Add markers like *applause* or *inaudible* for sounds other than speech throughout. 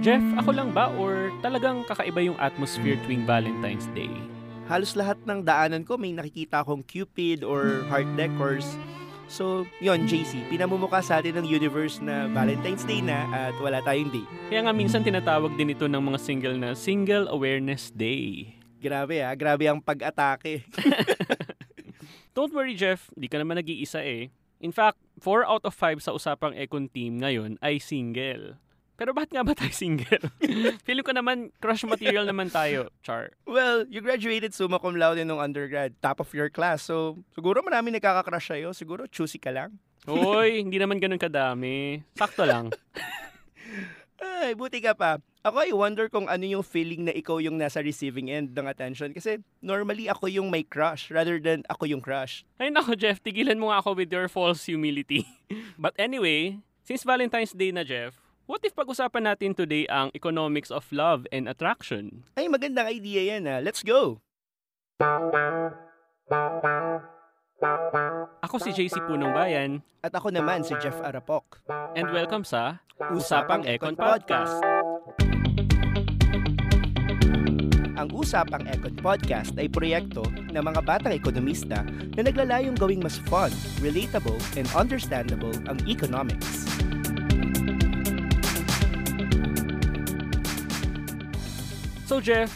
Jeff, ako lang ba or talagang kakaiba yung atmosphere tuwing Valentine's Day? Halos lahat ng daanan ko may nakikita akong Cupid or heart decors. So, yon JC, pinamumuka sa atin ng universe na Valentine's Day na at wala tayong day. Kaya nga minsan tinatawag din ito ng mga single na Single Awareness Day. Grabe ah, grabe ang pag-atake. *laughs* *laughs* Don't worry Jeff, di ka naman nag-iisa eh. In fact, 4 out of 5 sa usapang Econ team ngayon ay single. Pero bakit nga ba tayo single? *laughs* Feeling ko naman, crush material naman tayo, Char. well, you graduated summa cum laude nung undergrad, top of your class. So, siguro marami nagkaka-crush sa'yo. Siguro choosy ka lang. Hoy, *laughs* hindi naman ganun kadami. Sakto lang. *laughs* Ay, buti ka pa. Ako ay wonder kung ano yung feeling na ikaw yung nasa receiving end ng attention. Kasi normally ako yung may crush rather than ako yung crush. Ay nako Jeff, tigilan mo nga ako with your false humility. But anyway, since Valentine's Day na Jeff, what if pag-usapan natin today ang economics of love and attraction? Ay, magandang idea yan ah. Let's go! Ako si JC Punong Bayan At ako naman si Jeff Arapok. and welcome sa Usapang Econ Podcast. Ang Usapang Econ Podcast ay proyekto ng mga batang ekonomista na naglalayong gawing mas fun, relatable, and understandable ang economics. So Jeff,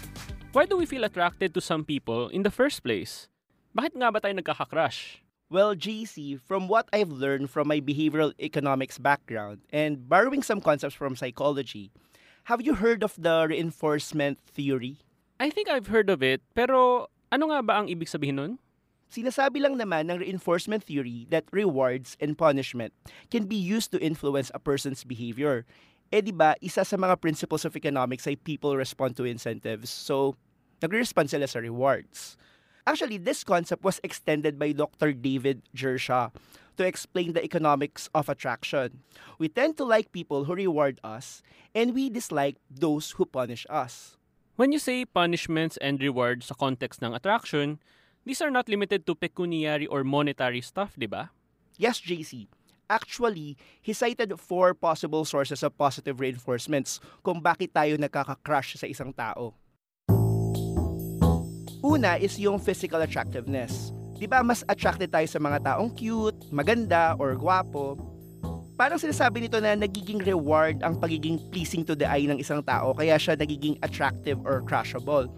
why do we feel attracted to some people in the first place? Bakit nga ba tayo nagkaka-crush? Well, JC, from what I've learned from my behavioral economics background and borrowing some concepts from psychology, have you heard of the reinforcement theory? I think I've heard of it, pero ano nga ba ang ibig sabihin nun? Sinasabi lang naman ng reinforcement theory that rewards and punishment can be used to influence a person's behavior. Eh di ba, isa sa mga principles of economics ay people respond to incentives. So, nagre-respond sila sa rewards. Actually, this concept was extended by Dr. David Gershaw to explain the economics of attraction. We tend to like people who reward us, and we dislike those who punish us. When you say punishments and rewards sa context ng attraction, these are not limited to pecuniary or monetary stuff, di ba? Yes, JC. Actually, he cited four possible sources of positive reinforcements kung bakit tayo nagkaka-crush sa isang tao. Una is yung physical attractiveness. Di ba mas attracted tayo sa mga taong cute, maganda, or gwapo? Parang sinasabi nito na nagiging reward ang pagiging pleasing to the eye ng isang tao kaya siya nagiging attractive or crushable.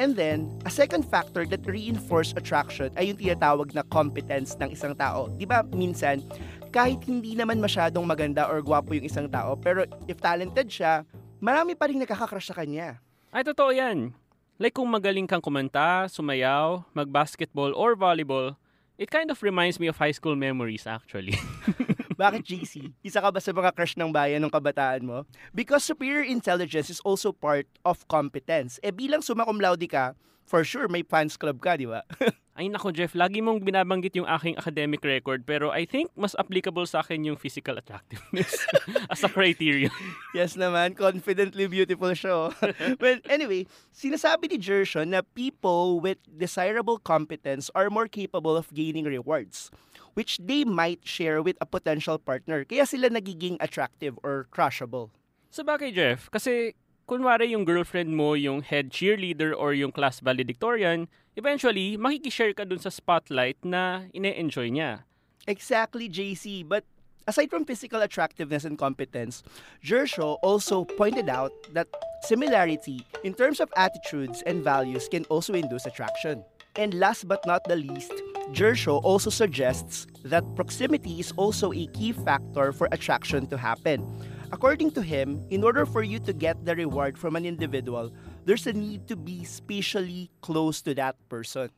And then, a second factor that reinforce attraction ay yung tinatawag na competence ng isang tao. Di ba minsan, kahit hindi naman masyadong maganda or gwapo yung isang tao, pero if talented siya, marami pa rin nakakakrush sa kanya. Ay, totoo yan. Like kung magaling kang kumanta, sumayaw, mag-basketball or volleyball, it kind of reminds me of high school memories actually. *laughs* Bakit GC? Isa ka ba sa mga crush ng bayan ng kabataan mo? Because superior intelligence is also part of competence. Eh bilang summa cum laude ka, for sure may fans club ka, di ba? *laughs* Ay nako Jeff, lagi mong binabanggit yung aking academic record pero I think mas applicable sa akin yung physical attractiveness *laughs* as a criteria. yes naman, confidently beautiful siya. oh. *laughs* well, anyway, sinasabi ni Gershon na people with desirable competence are more capable of gaining rewards which they might share with a potential partner. Kaya sila nagiging attractive or crushable. Sa bagay Jeff, kasi kunwari yung girlfriend mo yung head cheerleader or yung class valedictorian, eventually makikishare ka dun sa spotlight na ine-enjoy niya. Exactly, JC. But aside from physical attractiveness and competence, Gershaw also pointed out that similarity in terms of attitudes and values can also induce attraction. And last but not the least, Gershaw also suggests that proximity is also a key factor for attraction to happen. According to him, in order for you to get the reward from an individual, there's a need to be spatially close to that person.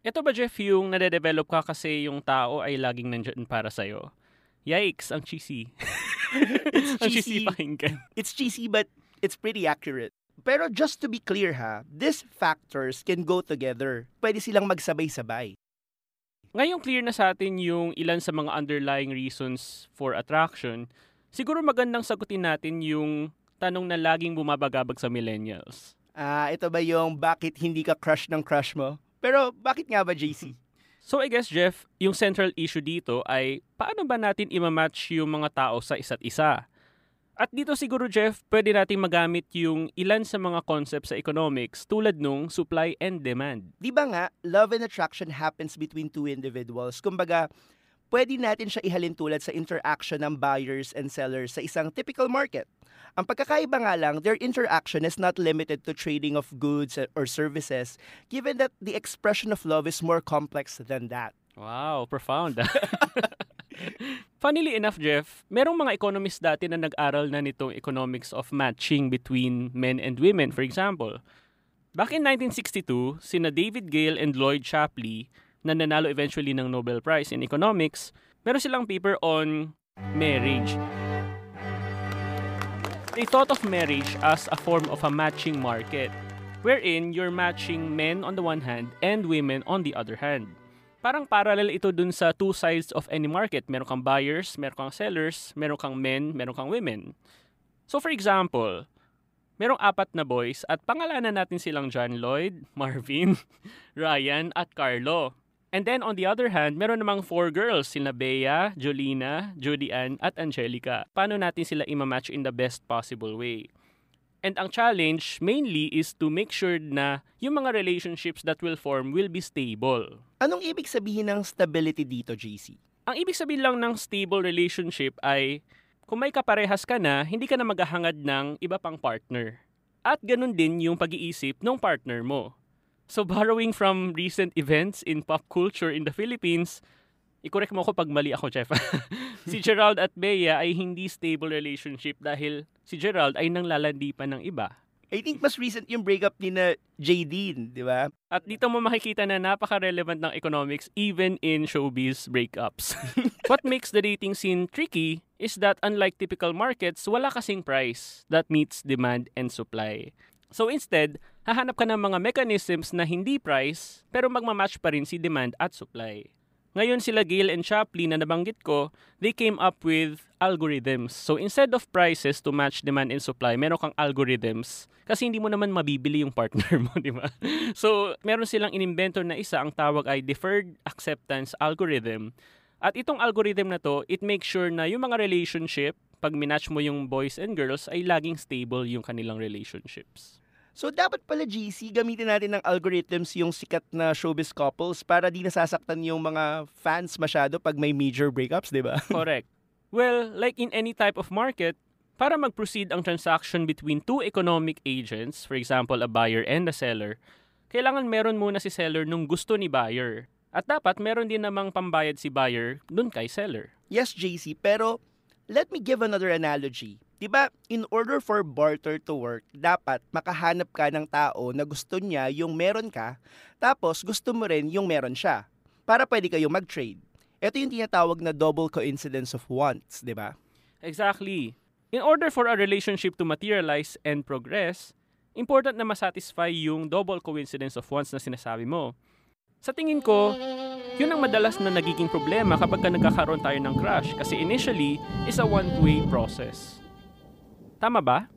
Ito ba, Jeff, yung nade-develop ka kasi yung tao ay laging nandyan para sa'yo? Yikes, ang cheesy. *laughs* ang cheesy cheesy. pakinggan. It's cheesy but it's pretty accurate. Pero just to be clear ha, these factors can go together. Pwede silang magsabay-sabay. Ngayong clear na sa atin yung ilan sa mga underlying reasons for attraction, siguro magandang sagutin natin yung tanong na laging bumabagabag sa millennials. Ah, ito ba yung bakit hindi ka crush ng crush mo? Pero bakit nga ba JC? So I guess, Jeff, yung central issue dito ay paano ba natin imamatch yung mga tao sa isa't isa? At dito siguro, Jeff, pwede nating magamit yung ilan sa mga concepts sa economics tulad nung supply and demand. Di ba nga, love and attraction happens between two individuals. Kumbaga, pwede natin siya ihalin tulad sa interaction ng buyers and sellers sa isang typical market. Ang pagkakaiba nga lang, their interaction is not limited to trading of goods or services, given that the expression of love is more complex than that. Wow, profound. *laughs* Funnily enough, Jeff, merong mga economists dati na nag-aral na nitong economics of matching between men and women, for example. Back in 1962, sina David Gale and Lloyd Shapley, na nanalo eventually ng Nobel Prize in Economics, meron silang paper on marriage. They thought of marriage as a form of a matching market, wherein you're matching men on the one hand and women on the other hand parang parallel ito dun sa two sides of any market. Meron kang buyers, meron kang sellers, meron kang men, meron kang women. So for example, merong apat na boys at pangalanan natin silang John Lloyd, *laughs* Marvin, *laughs* Ryan, at Carlo. And then on the other hand, meron namang four girls, sila Bea, Jolina, Judy Ann, at Angelica. Paano natin sila imamatch in the best possible way? And ang challenge mainly is to make sure na yung mga relationships that will form will be stable. Anong ibig sabihin ng stability dito, JC? Ang ibig sabihin lang ng stable relationship ay kung may kaparehas ka na, hindi ka na maghahangad ng iba pang partner. At ganun din yung pag-iisip ng partner mo. So *laughs* borrowing from recent events in pop culture in the Philippines, i-correct mo ako pag mali ako, Chef. *laughs* si Gerald at Bea ay hindi stable relationship dahil si Gerald ay nanglalandi pa ng iba. I think mas recent yung breakup ni na Jadine, di ba? At dito mo makikita na napaka-relevant ng economics even in showbiz breakups. *laughs* What makes the dating scene tricky is that unlike typical markets, wala kasing price that meets demand and supply. So instead, hahanap ka ng mga mechanisms na hindi price pero magmamatch pa rin si demand at supply. Ngayon sila Gale and Shapley na nabanggit ko, they came up with algorithms. So instead of prices to match demand and supply, meron kang algorithms kasi hindi mo naman mabibili yung partner mo, *laughs* di ba? So meron silang inimbento na isa, ang tawag ay deferred acceptance algorithm. At itong algorithm na to, it makes sure na yung mga relationship, pag minatch mo yung boys and girls, ay laging stable yung kanilang relationships. So dapat pala GC, gamitin natin ng algorithms yung sikat na showbiz couples para di nasasaktan yung mga fans masyado pag may major breakups, di ba? *laughs* Correct. Well, like in any type of market, para mag-proceed ang transaction between two economic agents, for example, a buyer and a seller, kailangan meron muna si seller nung gusto ni buyer. At dapat meron din namang pambayad si buyer dun kay seller. Yes, JC, pero let me give another analogy. 'Di ba, in order for barter to work, dapat makahanap ka ng tao na gusto niya yung meron ka, tapos gusto mo rin yung meron siya. Para pwede kayong mag-trade. Ito yung tinatawag na double coincidence of wants, 'di ba? Exactly. In order for a relationship to materialize and progress, important na masatisfy yung double coincidence of wants na sinasabi mo. Sa tingin ko, yun ang madalas na nagiging problema kapag ka nagkakaroon tayo ng crush kasi initially is a one-way process. Tama ba?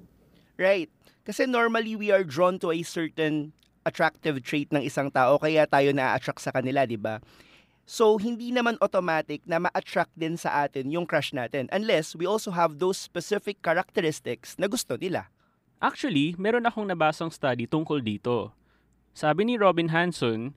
Right. Kasi normally we are drawn to a certain attractive trait ng isang tao kaya tayo na-attract sa kanila, 'di ba? So, hindi naman automatic na ma-attract din sa atin yung crush natin unless we also have those specific characteristics na gusto nila. Actually, meron akong nabasang study tungkol dito. Sabi ni Robin Hanson,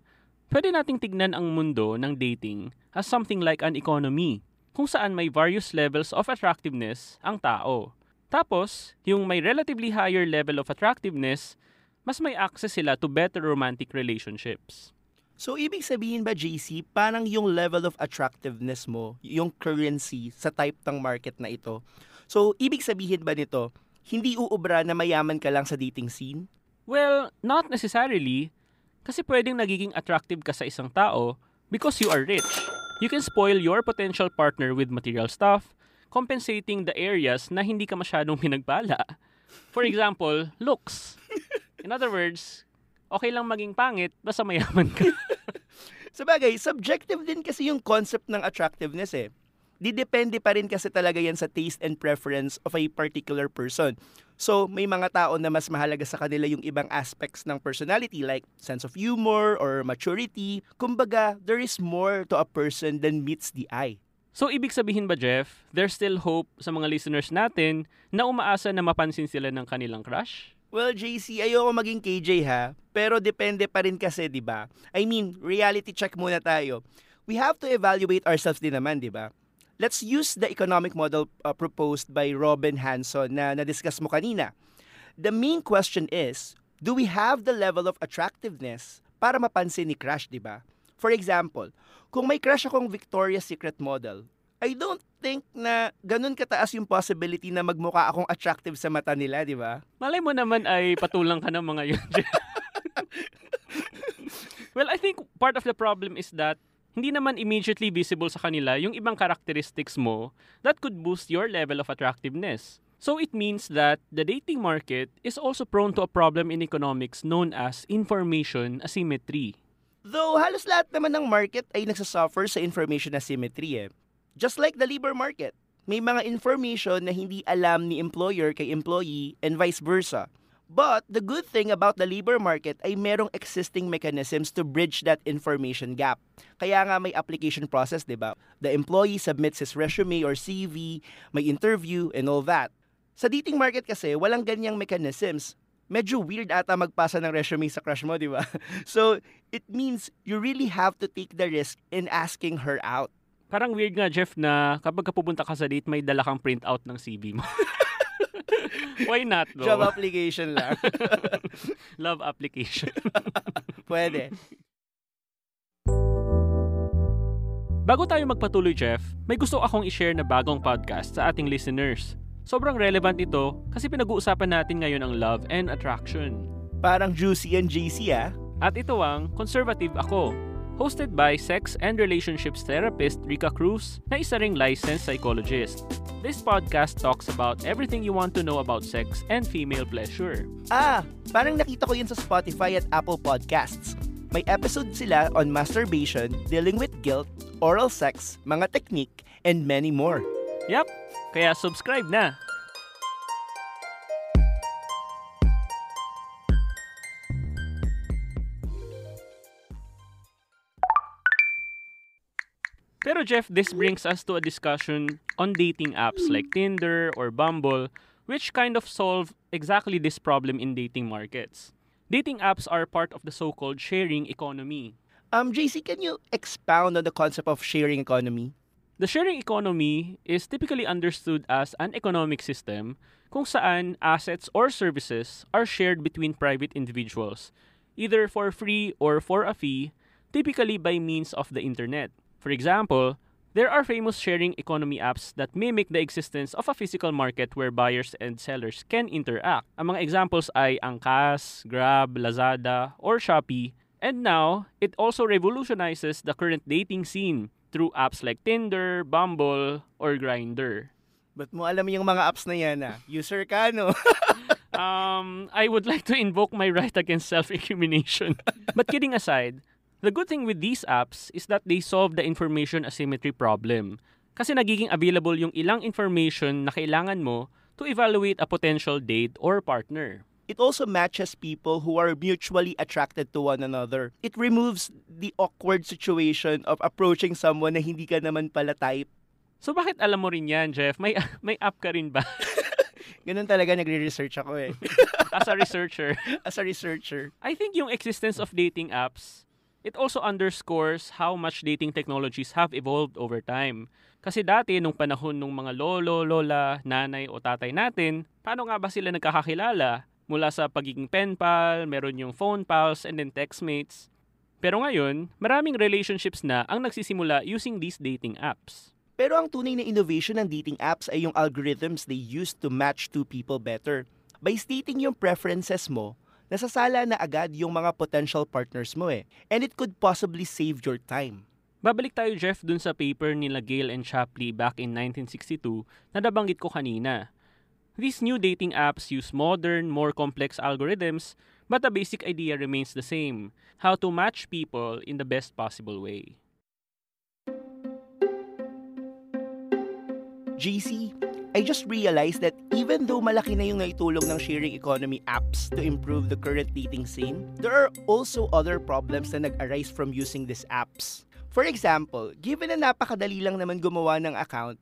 pwede nating tignan ang mundo ng dating as something like an economy, kung saan may various levels of attractiveness ang tao. Tapos, yung may relatively higher level of attractiveness, mas may access sila to better romantic relationships. So, ibig sabihin ba, JC, parang yung level of attractiveness mo, yung currency sa type ng market na ito. So, ibig sabihin ba nito, hindi uubra na mayaman ka lang sa dating scene? Well, not necessarily. Kasi pwedeng nagiging attractive ka sa isang tao because you are rich. You can spoil your potential partner with material stuff, compensating the areas na hindi ka masyadong *laughs* pinagpala. For example, looks. In other words, okay lang maging pangit basta mayaman ka. *laughs* Sa bagay, subjective din kasi yung concept ng attractiveness eh. Didepende pa rin kasi talaga yan sa taste and preference of a particular person. So, may mga tao na mas mahalaga sa kanila yung ibang aspects ng personality like sense of humor or maturity. Kumbaga, there is more to a person than meets the eye. So, ibig sabihin ba, Jeff, there's still hope sa mga listeners natin na umaasa na mapansin sila ng kanilang crush? Well, JC, ayoko maging KJ ha, pero depende pa rin kasi, 'di ba? I mean, reality check muna tayo. We have to evaluate ourselves din naman, 'di ba? Let's use the economic model uh, proposed by Robin Hanson na na-discuss mo kanina. The main question is, do we have the level of attractiveness para mapansin ni crush, 'di ba? For example, kung may crush akong Victoria's Secret model, I don't think na ganun kataas yung possibility na magmukha akong attractive sa mata nila, di ba? Malay mo naman ay patulang ka ng mga yun. *laughs* well, I think part of the problem is that hindi naman immediately visible sa kanila yung ibang characteristics mo that could boost your level of attractiveness. So it means that the dating market is also prone to a problem in economics known as information asymmetry. Though halos lahat naman ng market ay nagsasuffer sa information asymmetry eh. Just like the labor market, may mga information na hindi alam ni employer kay employee and vice versa. But the good thing about the labor market ay merong existing mechanisms to bridge that information gap. Kaya nga may application process, 'di ba? The employee submits his resume or CV, may interview and all that. Sa dating market kasi, walang ganyang mechanisms. Medyo weird ata magpasa ng resume sa crush mo, di ba? *laughs* So, it means you really have to take the risk in asking her out. Parang weird nga, Jeff, na kapag ka pupunta ka sa date, may dala kang printout ng CV mo. *laughs* *laughs* Why not, though? Job application lang. *laughs* Love application. *laughs* Pwede. Bago tayo magpatuloy, Jeff, may gusto akong i-share na bagong podcast sa ating listeners. Sobrang relevant ito kasi pinag-uusapan natin ngayon ang love and attraction. Parang juicy and JC ah. At ito ang Conservative Ako, hosted by sex and relationships therapist Rika Cruz na isa ring licensed psychologist. This podcast talks about everything you want to know about sex and female pleasure. Ah, parang nakita ko yun sa Spotify at Apple Podcasts. May episode sila on masturbation, dealing with guilt, oral sex, mga technique, and many more. Yap, kaya subscribe na! Jeff, this brings us to a discussion on dating apps like Tinder or Bumble, which kind of solve exactly this problem in dating markets. Dating apps are part of the so-called sharing economy. Um, JC, can you expound on the concept of sharing economy? The sharing economy is typically understood as an economic system kung saan assets or services are shared between private individuals, either for free or for a fee, typically by means of the internet. For example, there are famous sharing economy apps that mimic the existence of a physical market where buyers and sellers can interact. Ang mga examples ay Angkas, Grab, Lazada, or Shopee. And now, it also revolutionizes the current dating scene through apps like Tinder, Bumble, or Grindr. Ba't mo alam yung mga apps na yan ah? User ka, no? *laughs* *laughs* um, I would like to invoke my right against self-incrimination. but kidding aside, the good thing with these apps is that they solve the information asymmetry problem. Kasi nagiging available yung ilang information na kailangan mo to evaluate a potential date or partner. It also matches people who are mutually attracted to one another. It removes the awkward situation of approaching someone na hindi ka naman pala type. So bakit alam mo rin yan, Jeff? May *laughs* may app ka rin ba? *laughs* Ganun talaga nagre-research ako eh. *laughs* As a researcher. As a researcher. I think yung existence of dating apps, it also underscores how much dating technologies have evolved over time. Kasi dati, nung panahon ng mga lolo, lola, nanay o tatay natin, paano nga ba sila nagkakakilala? Mula sa pagiging pen pal, meron yung phone pals, and then textmates. Pero ngayon, maraming relationships na ang nagsisimula using these dating apps. Pero ang tunay na innovation ng dating apps ay yung algorithms they use to match two people better. By stating yung preferences mo, nasasala na agad yung mga potential partners mo eh. And it could possibly save your time. Babalik tayo, Jeff, dun sa paper nila Gale and Shapley back in 1962 na nabanggit ko kanina. These new dating apps use modern, more complex algorithms, but the basic idea remains the same how to match people in the best possible way. JC, I just realized that even though malaki na yung naitulong ng sharing economy apps to improve the current dating scene, there are also other problems na nag-arise from using these apps. For example, given na napakadali lang naman gumawa ng account,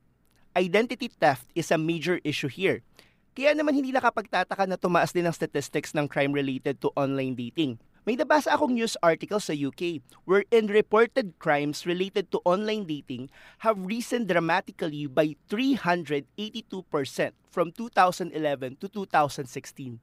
identity theft is a major issue here. Kaya naman hindi nakapagtataka na tumaas din ang statistics ng crime related to online dating. May nabasa akong news article sa UK wherein reported crimes related to online dating have risen dramatically by 382% from 2011 to 2016.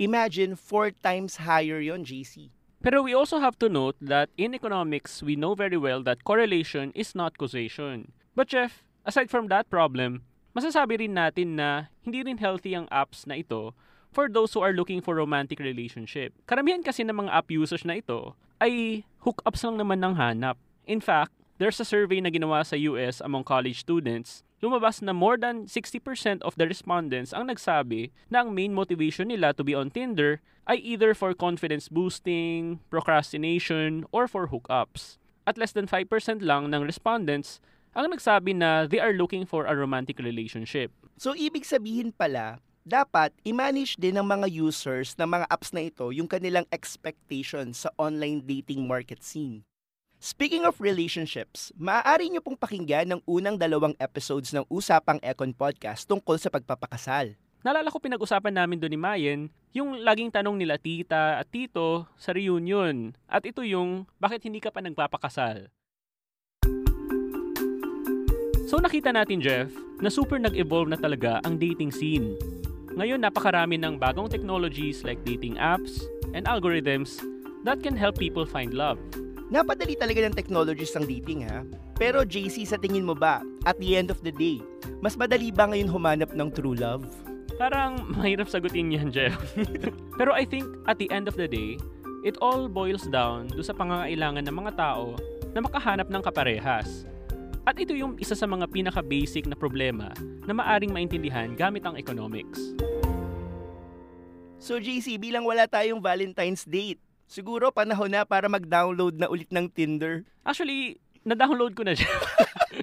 Imagine, four times higher yon JC. Pero we also have to note that in economics, we know very well that correlation is not causation. But Jeff, aside from that problem, masasabi rin natin na hindi rin healthy ang apps na ito for those who are looking for romantic relationship. Karamihan kasi ng mga app users na ito ay hookups lang naman ng hanap. In fact, there's a survey na ginawa sa US among college students lumabas na more than 60% of the respondents ang nagsabi na ang main motivation nila to be on Tinder ay either for confidence boosting, procrastination, or for hookups. At less than 5% lang ng respondents ang nagsabi na they are looking for a romantic relationship. So, ibig sabihin pala, dapat i-manage din ng mga users ng mga apps na ito yung kanilang expectations sa online dating market scene. Speaking of relationships, maaari niyo pong pakinggan ng unang dalawang episodes ng Usapang Econ Podcast tungkol sa pagpapakasal. Nalala ko pinag-usapan namin doon ni Mayen yung laging tanong nila tita at tito sa reunion. At ito yung, bakit hindi ka pa nagpapakasal? So nakita natin, Jeff, na super nag-evolve na talaga ang dating scene. Ngayon, napakarami ng bagong technologies like dating apps and algorithms that can help people find love. Napadali talaga ng technologies ng dating ha. Pero JC, sa tingin mo ba, at the end of the day, mas madali ba ngayon humanap ng true love? Parang *laughs* mahirap sagutin yan, Jeff. *laughs* Pero I think at the end of the day, it all boils down do sa pangangailangan ng mga tao na makahanap ng kaparehas. At ito yung isa sa mga pinaka-basic na problema na maaring maintindihan gamit ang economics. So JC, bilang wala tayong Valentine's date, Siguro panahon na para mag-download na ulit ng Tinder. Actually, na-download ko na siya.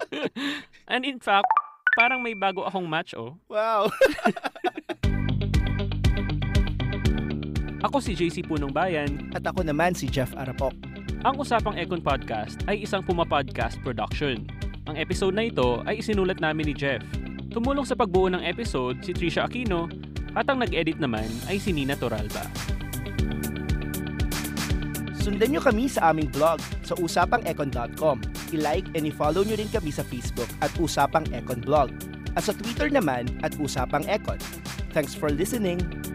*laughs* And in fact, parang may bago akong match, oh. Wow! *laughs* ako si JC Punong Bayan. At ako naman si Jeff Arapok. Ang Usapang Econ Podcast ay isang Puma Podcast production. Ang episode na ito ay isinulat namin ni Jeff. Tumulong sa pagbuo ng episode si Trisha Aquino at ang nag-edit naman ay si Nina Toralba. Sundan nyo kami sa aming blog sa usapangecon.com. I-like and i-follow nyo rin kami sa Facebook at Usapang Econ Blog. At sa Twitter naman at Usapang Econ. Thanks for listening!